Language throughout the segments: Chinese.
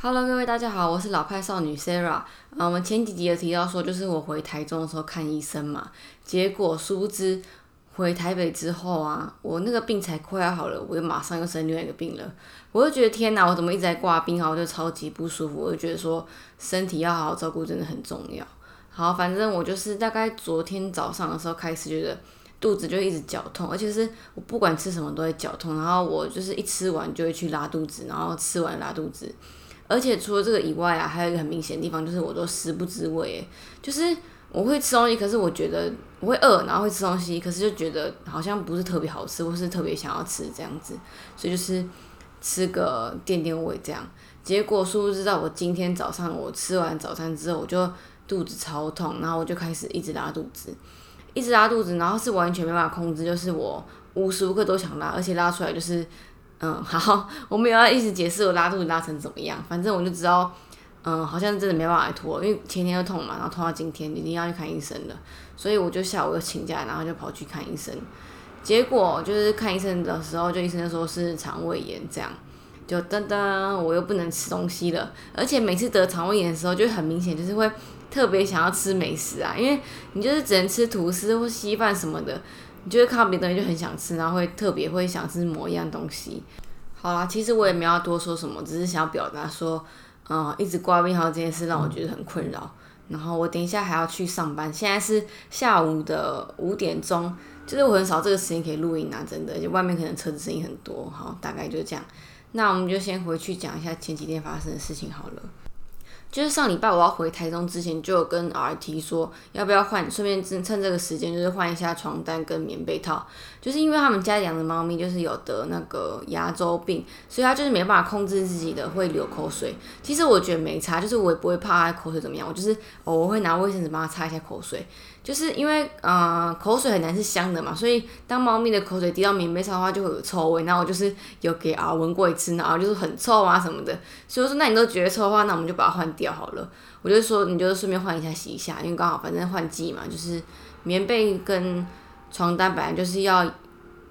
Hello，各位大家好，我是老派少女 Sarah。啊，我们前几集有提到说，就是我回台中的时候看医生嘛，结果殊不知回台北之后啊，我那个病才快要好了，我又马上又生另外一个病了。我就觉得天哪，我怎么一直在挂病啊？我就超级不舒服，我就觉得说身体要好好照顾真的很重要。好，反正我就是大概昨天早上的时候开始觉得肚子就一直绞痛，而且是我不管吃什么都会绞痛，然后我就是一吃完就会去拉肚子，然后吃完拉肚子。而且除了这个以外啊，还有一个很明显的地方，就是我都食不知味，就是我会吃东西，可是我觉得我会饿，然后会吃东西，可是就觉得好像不是特别好吃，或是特别想要吃这样子，所以就是吃个垫垫胃这样。结果殊不知道我今天早上我吃完早餐之后，我就肚子超痛，然后我就开始一直拉肚子，一直拉肚子，然后是完全没办法控制，就是我无时无刻都想拉，而且拉出来就是。嗯，好，我没有要一直解释我拉肚子拉成怎么样，反正我就知道，嗯，好像真的没办法拖，因为前天就痛嘛，然后痛到今天一定要去看医生了，所以我就下午又请假，然后就跑去看医生，结果就是看医生的时候，就医生就说是肠胃炎，这样，就噔噔，我又不能吃东西了，而且每次得肠胃炎的时候，就很明显就是会特别想要吃美食啊，因为你就是只能吃吐司或稀饭什么的。你就会看到别的东西就很想吃，然后会特别会想吃某一样东西。好啦，其实我也没要多说什么，只是想要表达说，嗯，一直挂病号这件事让我觉得很困扰。然后我等一下还要去上班，现在是下午的五点钟，就是我很少这个时间可以录音啊，真的，就外面可能车子声音很多。好，大概就这样。那我们就先回去讲一下前几天发生的事情好了。就是上礼拜我要回台中之前，就有跟 R T 说要不要换，顺便趁趁这个时间就是换一下床单跟棉被套。就是因为他们家养的猫咪就是有得那个牙周病，所以它就是没办法控制自己的会流口水。其实我觉得没差，就是我也不会怕它口水怎么样，我就是我会拿卫生纸帮它擦一下口水。就是因为呃口水很难是香的嘛，所以当猫咪的口水滴到棉被上的话，就会有臭味。然后我就是有给啊闻过一次，然后就是很臭啊什么的。所以我说那你都觉得臭的话，那我们就把它换掉好了。我就说你就顺便换一下洗一下，因为刚好反正换季嘛，就是棉被跟床单本来就是要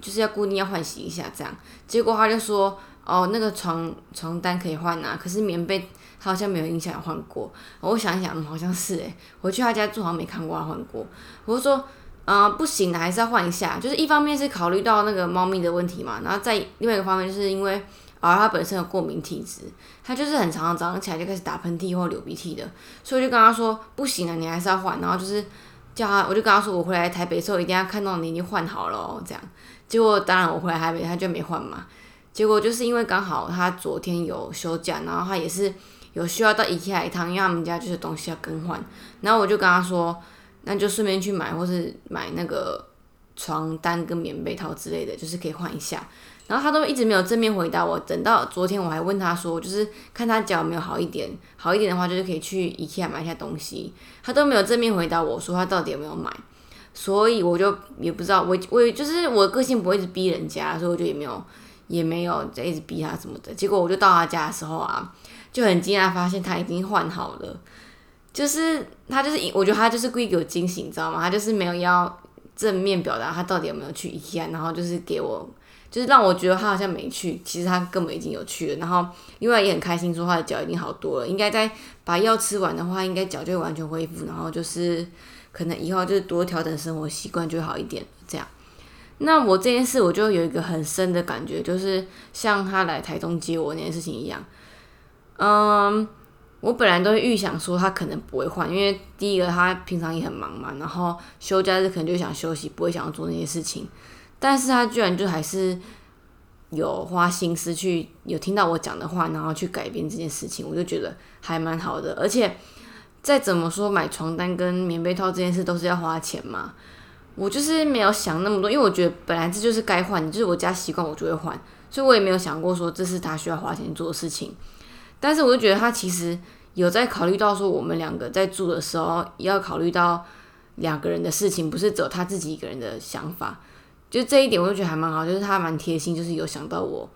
就是要固定要换洗一下这样。结果他就说哦那个床床单可以换啊，可是棉被。好像没有印象换过，我想一想，好像是诶，回去他家住好像没看过他换过。我就说，嗯，不行的，还是要换一下。就是一方面是考虑到那个猫咪的问题嘛，然后再另外一个方面就是因为啊，它本身有过敏体质，它就是很常常早上起来就开始打喷嚏或流鼻涕的，所以我就跟他说，不行了，你还是要换。然后就是叫他，我就跟他说，我回来台北的时候一定要看到你已经换好了哦这样。结果当然我回来台北他就没换嘛。结果就是因为刚好他昨天有休假，然后他也是。有需要到 IKEA 一趟，因为他们家就是东西要更换，然后我就跟他说，那就顺便去买，或是买那个床单跟棉被套之类的，就是可以换一下。然后他都一直没有正面回答我，等到昨天我还问他说，就是看他脚有没有好一点，好一点的话就是可以去 IKEA 买一下东西，他都没有正面回答我说他到底有没有买，所以我就也不知道，我我就是我个性不会一直逼人家，所以我就也没有也没有在一直逼他什么的。结果我就到他家的时候啊。就很惊讶，发现他已经换好了，就是他就是，我觉得他就是故意给我惊喜，你知道吗？他就是没有要正面表达他到底有没有去 IKEA，然后就是给我，就是让我觉得他好像没去，其实他根本已经有去了。然后另外也很开心，说他的脚已经好多了，应该在把药吃完的话，应该脚就完全恢复，然后就是可能以后就是多调整生活习惯就好一点这样。那我这件事我就有一个很深的感觉，就是像他来台中接我那件事情一样。嗯，我本来都预想说他可能不会换，因为第一个他平常也很忙嘛，然后休假日可能就想休息，不会想要做那些事情。但是他居然就还是有花心思去有听到我讲的话，然后去改变这件事情，我就觉得还蛮好的。而且再怎么说买床单跟棉被套这件事都是要花钱嘛，我就是没有想那么多，因为我觉得本来这就是该换，就是我家习惯我就会换，所以我也没有想过说这是他需要花钱做的事情。但是我就觉得他其实有在考虑到说我们两个在住的时候要考虑到两个人的事情，不是只有他自己一个人的想法。就这一点我就觉得还蛮好，就是他蛮贴心，就是有想到我。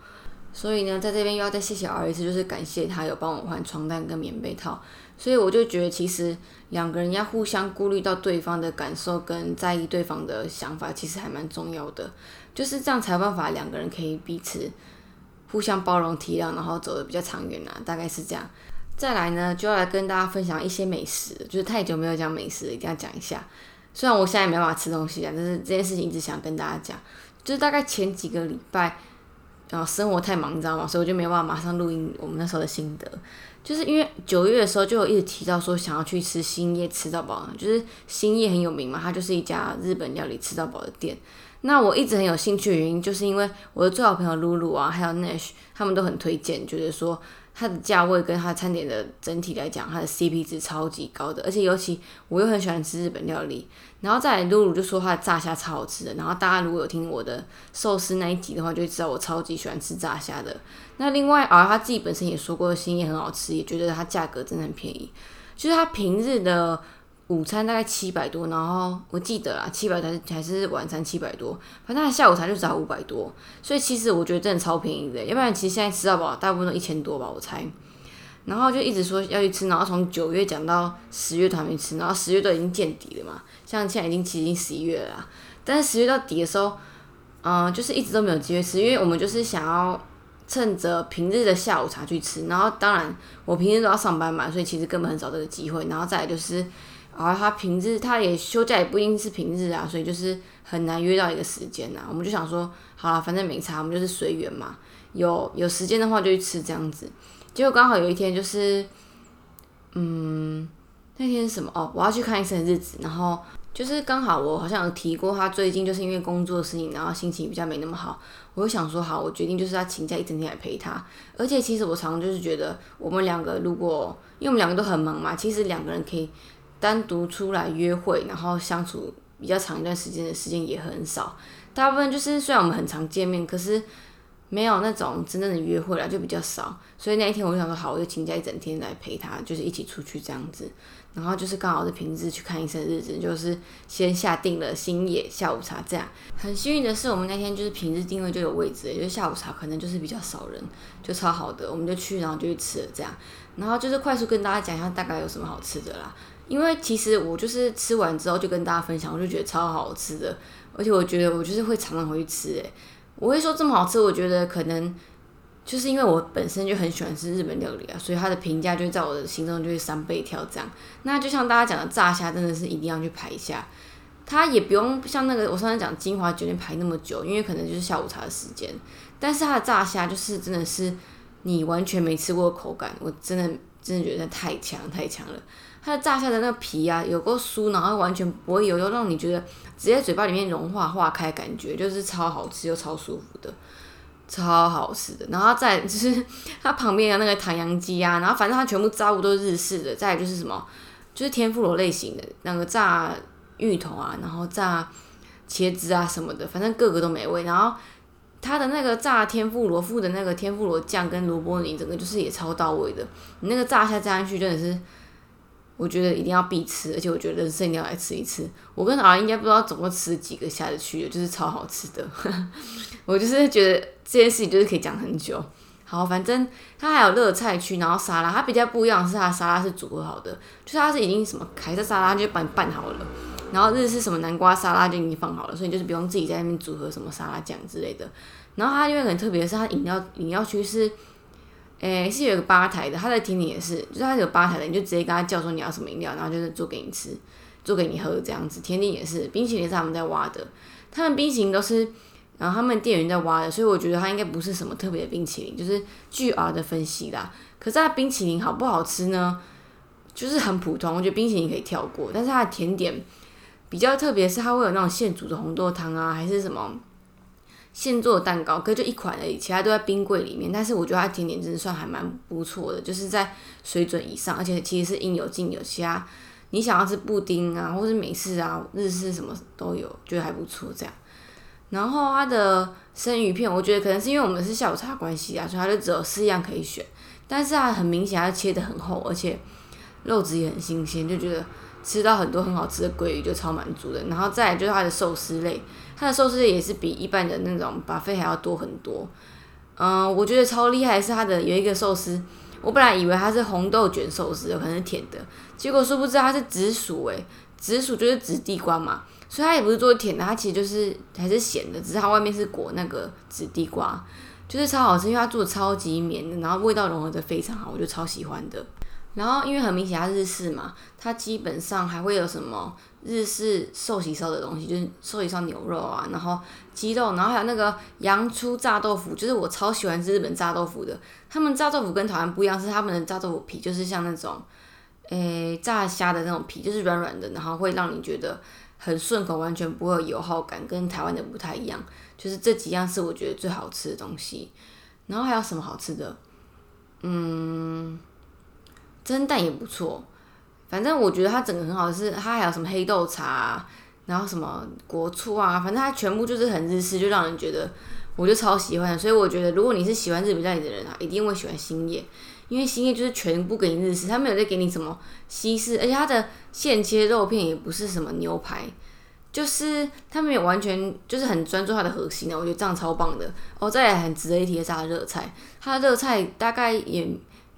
所以呢，在这边又要再谢谢 R 一次，就是感谢他有帮我换床单跟棉被套。所以我就觉得其实两个人要互相顾虑到对方的感受跟在意对方的想法，其实还蛮重要的。就是这样才有办法两个人可以彼此。互相包容体谅，然后走的比较长远啊，大概是这样。再来呢，就要来跟大家分享一些美食，就是太久没有讲美食，一定要讲一下。虽然我现在没办法吃东西啊，但是这件事情一直想跟大家讲，就是大概前几个礼拜，然后生活太忙，你知道吗？所以我就没有办法马上录音我们那时候的心得。就是因为九月的时候就有一直提到说想要去吃兴业吃到饱，就是兴业很有名嘛，它就是一家日本料理吃到饱的店。那我一直很有兴趣的原因，就是因为我的最好朋友露露啊，还有 Nash，他们都很推荐，觉得说它的价位跟它餐点的整体来讲，它的 CP 值超级高的，而且尤其我又很喜欢吃日本料理，然后再来露露就说它的炸虾超好吃的，然后大家如果有听我的寿司那一集的话，就会知道我超级喜欢吃炸虾的。那另外啊，他自己本身也说过，心也很好吃，也觉得它价格真的很便宜，就是它平日的。午餐大概七百多，然后我记得啦，七百还是还是晚餐七百多，反正下午茶就只要五百多，所以其实我觉得真的超便宜的，要不然其实现在吃到饱大部分都一千多吧，我猜。然后就一直说要去吃，然后从九月讲到十月都还没吃，然后十月都已经见底了嘛，像现在已经接近十一月了，但是十月到底的时候，嗯，就是一直都没有机会吃，因为我们就是想要趁着平日的下午茶去吃，然后当然我平日都要上班嘛，所以其实根本很少这个机会，然后再来就是。然后他平日他也休假也不一定是平日啊，所以就是很难约到一个时间呐。我们就想说，好了，反正没差，我们就是随缘嘛。有有时间的话就去吃这样子。结果刚好有一天就是，嗯，那天是什么？哦，我要去看医生的日子。然后就是刚好我好像有提过，他最近就是因为工作的事情，然后心情比较没那么好。我就想说，好，我决定就是要请假一整天来陪他。而且其实我常常就是觉得，我们两个如果因为我们两个都很忙嘛，其实两个人可以。单独出来约会，然后相处比较长一段时间的时间也很少，大部分就是虽然我们很常见面，可是没有那种真正的约会了，就比较少。所以那一天我就想说，好，我就请假一整天来陪他，就是一起出去这样子。然后就是刚好是平日去看医生的日子，就是先下定了星野下午茶这样。很幸运的是，我们那天就是平日定位就有位置，就是下午茶可能就是比较少人，就超好的，我们就去，然后就去吃了这样。然后就是快速跟大家讲一下大概有什么好吃的啦。因为其实我就是吃完之后就跟大家分享，我就觉得超好吃的，而且我觉得我就是会常常回去吃诶。我会说这么好吃，我觉得可能就是因为我本身就很喜欢吃日本料理啊，所以它的评价就在我的心中就是三倍跳这样。那就像大家讲的炸虾，真的是一定要去排一下，它也不用像那个我上次讲金华酒店排那么久，因为可能就是下午茶的时间。但是它的炸虾就是真的是你完全没吃过口感，我真的真的觉得太强太强了。它的炸虾的那个皮啊，有够酥，然后完全不会有又让你觉得直接嘴巴里面融化化开感觉，就是超好吃又超舒服的，超好吃的。然后再就是它旁边的那个唐扬鸡啊，然后反正它全部炸物都是日式的。再就是什么，就是天妇罗类型的那个炸芋头啊，然后炸茄子啊什么的，反正个个都美味。然后它的那个炸天妇罗附的那个天妇罗酱跟萝卜泥，整个就是也超到位的。你那个炸虾加上去真的是。我觉得一定要必吃，而且我觉得人生一定要来吃一次。我跟儿应该不知道总共吃几个下得去，就是超好吃的。我就是觉得这件事情就是可以讲很久。好，反正它还有热菜区，然后沙拉，它比较不一样是它沙拉是组合好的，就是它是已经什么凯撒沙拉就帮你拌好了，然后日式什么南瓜沙拉就已经放好了，所以就是不用自己在那边组合什么沙拉酱之类的。然后它因为很特别是，它饮料饮料区是。诶，是有个吧台的，他在厅里也是，就是他有吧台的，你就直接跟他叫说你要什么饮料，然后就是做给你吃，做给你喝这样子。甜点也是，冰淇淋是他们在挖的，他们冰淇淋都是，然后他们店员在挖的，所以我觉得它应该不是什么特别的冰淇淋，就是巨 R 的分析啦。可是它冰淇淋好不好吃呢？就是很普通，我觉得冰淇淋可以跳过，但是它的甜点比较特别，是它会有那种现煮的红豆汤啊，还是什么？现做的蛋糕，可就一款而已，其他都在冰柜里面。但是我觉得它甜点真的算还蛮不错的，就是在水准以上，而且其实是应有尽有。其他你想要吃布丁啊，或是美式啊、日式什么都有，觉得还不错这样。然后它的生鱼片，我觉得可能是因为我们是下午茶关系啊，所以它就只有四样可以选。但是它很明显，它切的很厚，而且肉质也很新鲜，就觉得吃到很多很好吃的鲑鱼就超满足的。然后再就是它的寿司类。它的寿司也是比一般的那种巴菲还要多很多，嗯，我觉得超厉害是它的有一个寿司，我本来以为它是红豆卷寿司，有可能是甜的，结果殊不知它是紫薯诶，紫薯就是紫地瓜嘛，所以它也不是做甜的，它其实就是还是咸的，只是它外面是裹那个紫地瓜，就是超好吃，因为它做的超级绵的，然后味道融合的非常好，我就超喜欢的。然后因为很明显它日式嘛，它基本上还会有什么日式寿喜烧的东西，就是寿喜烧牛肉啊，然后鸡肉，然后还有那个洋葱炸豆腐，就是我超喜欢吃日本炸豆腐的。他们炸豆腐跟台湾不一样，是他们的炸豆腐皮就是像那种，诶炸虾的那种皮，就是软软的，然后会让你觉得很顺口，完全不会有油耗感，跟台湾的不太一样。就是这几样是我觉得最好吃的东西。然后还有什么好吃的？嗯。蒸蛋也不错，反正我觉得它整个很好吃。它还有什么黑豆茶，然后什么果醋啊，反正它全部就是很日式，就让人觉得我就超喜欢。所以我觉得，如果你是喜欢日本料理的人啊，一定会喜欢兴业，因为兴业就是全部给你日式，它没有再给你什么西式，而且它的现切肉片也不是什么牛排，就是它没有完全就是很专注它的核心的，我觉得这样超棒的。哦，再来很值得一提的是它的热菜，它的热菜大概也。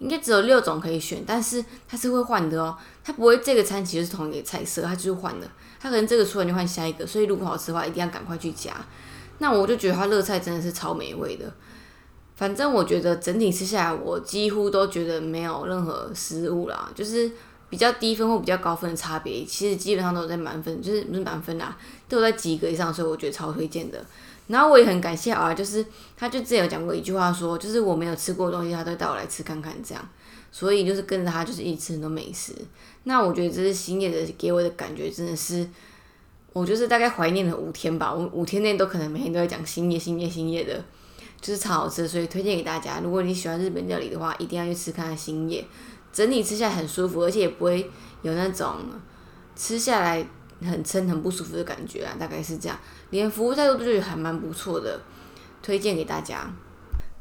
应该只有六种可以选，但是它是会换的哦，它不会这个餐其实是同一个菜色，它就是换的，它可能这个出来就换下一个，所以如果好吃的话，一定要赶快去加。那我就觉得它热菜真的是超美味的，反正我觉得整体吃下来，我几乎都觉得没有任何失误啦，就是比较低分或比较高分的差别，其实基本上都在满分，就是不是满分啦，都在及格以上，所以我觉得超推荐的。然后我也很感谢啊，就是他就之前有讲过一句话，说就是我没有吃过的东西，他都带我来吃看看这样，所以就是跟着他就是一直吃很多美食。那我觉得这是新业的给我的感觉，真的是我就是大概怀念了五天吧，我五天内都可能每天都在讲新业、新业、新业的，就是超好吃，所以推荐给大家。如果你喜欢日本料理的话，一定要去吃看看新业，整体吃下来很舒服，而且也不会有那种吃下来。很撑、很不舒服的感觉啊，大概是这样。连服务态度都觉得还蛮不错的，推荐给大家。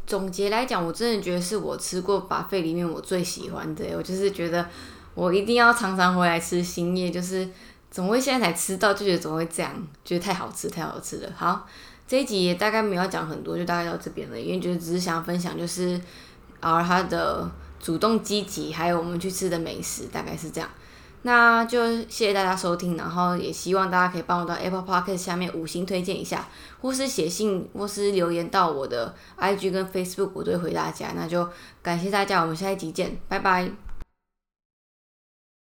总结来讲，我真的觉得是我吃过把费里面我最喜欢的。我就是觉得我一定要常常回来吃新叶，就是怎么会现在才吃到，就觉得怎么会这样，觉得太好吃、太好吃了。好，这一集也大概没有讲很多，就大概到这边了，因为觉得只是想要分享，就是而他的主动积极，还有我们去吃的美食，大概是这样。那就谢谢大家收听，然后也希望大家可以帮我到 Apple Podcast 下面五星推荐一下，或是写信，或是留言到我的 IG 跟 Facebook，我都会回大家。那就感谢大家，我们下一集见，拜拜。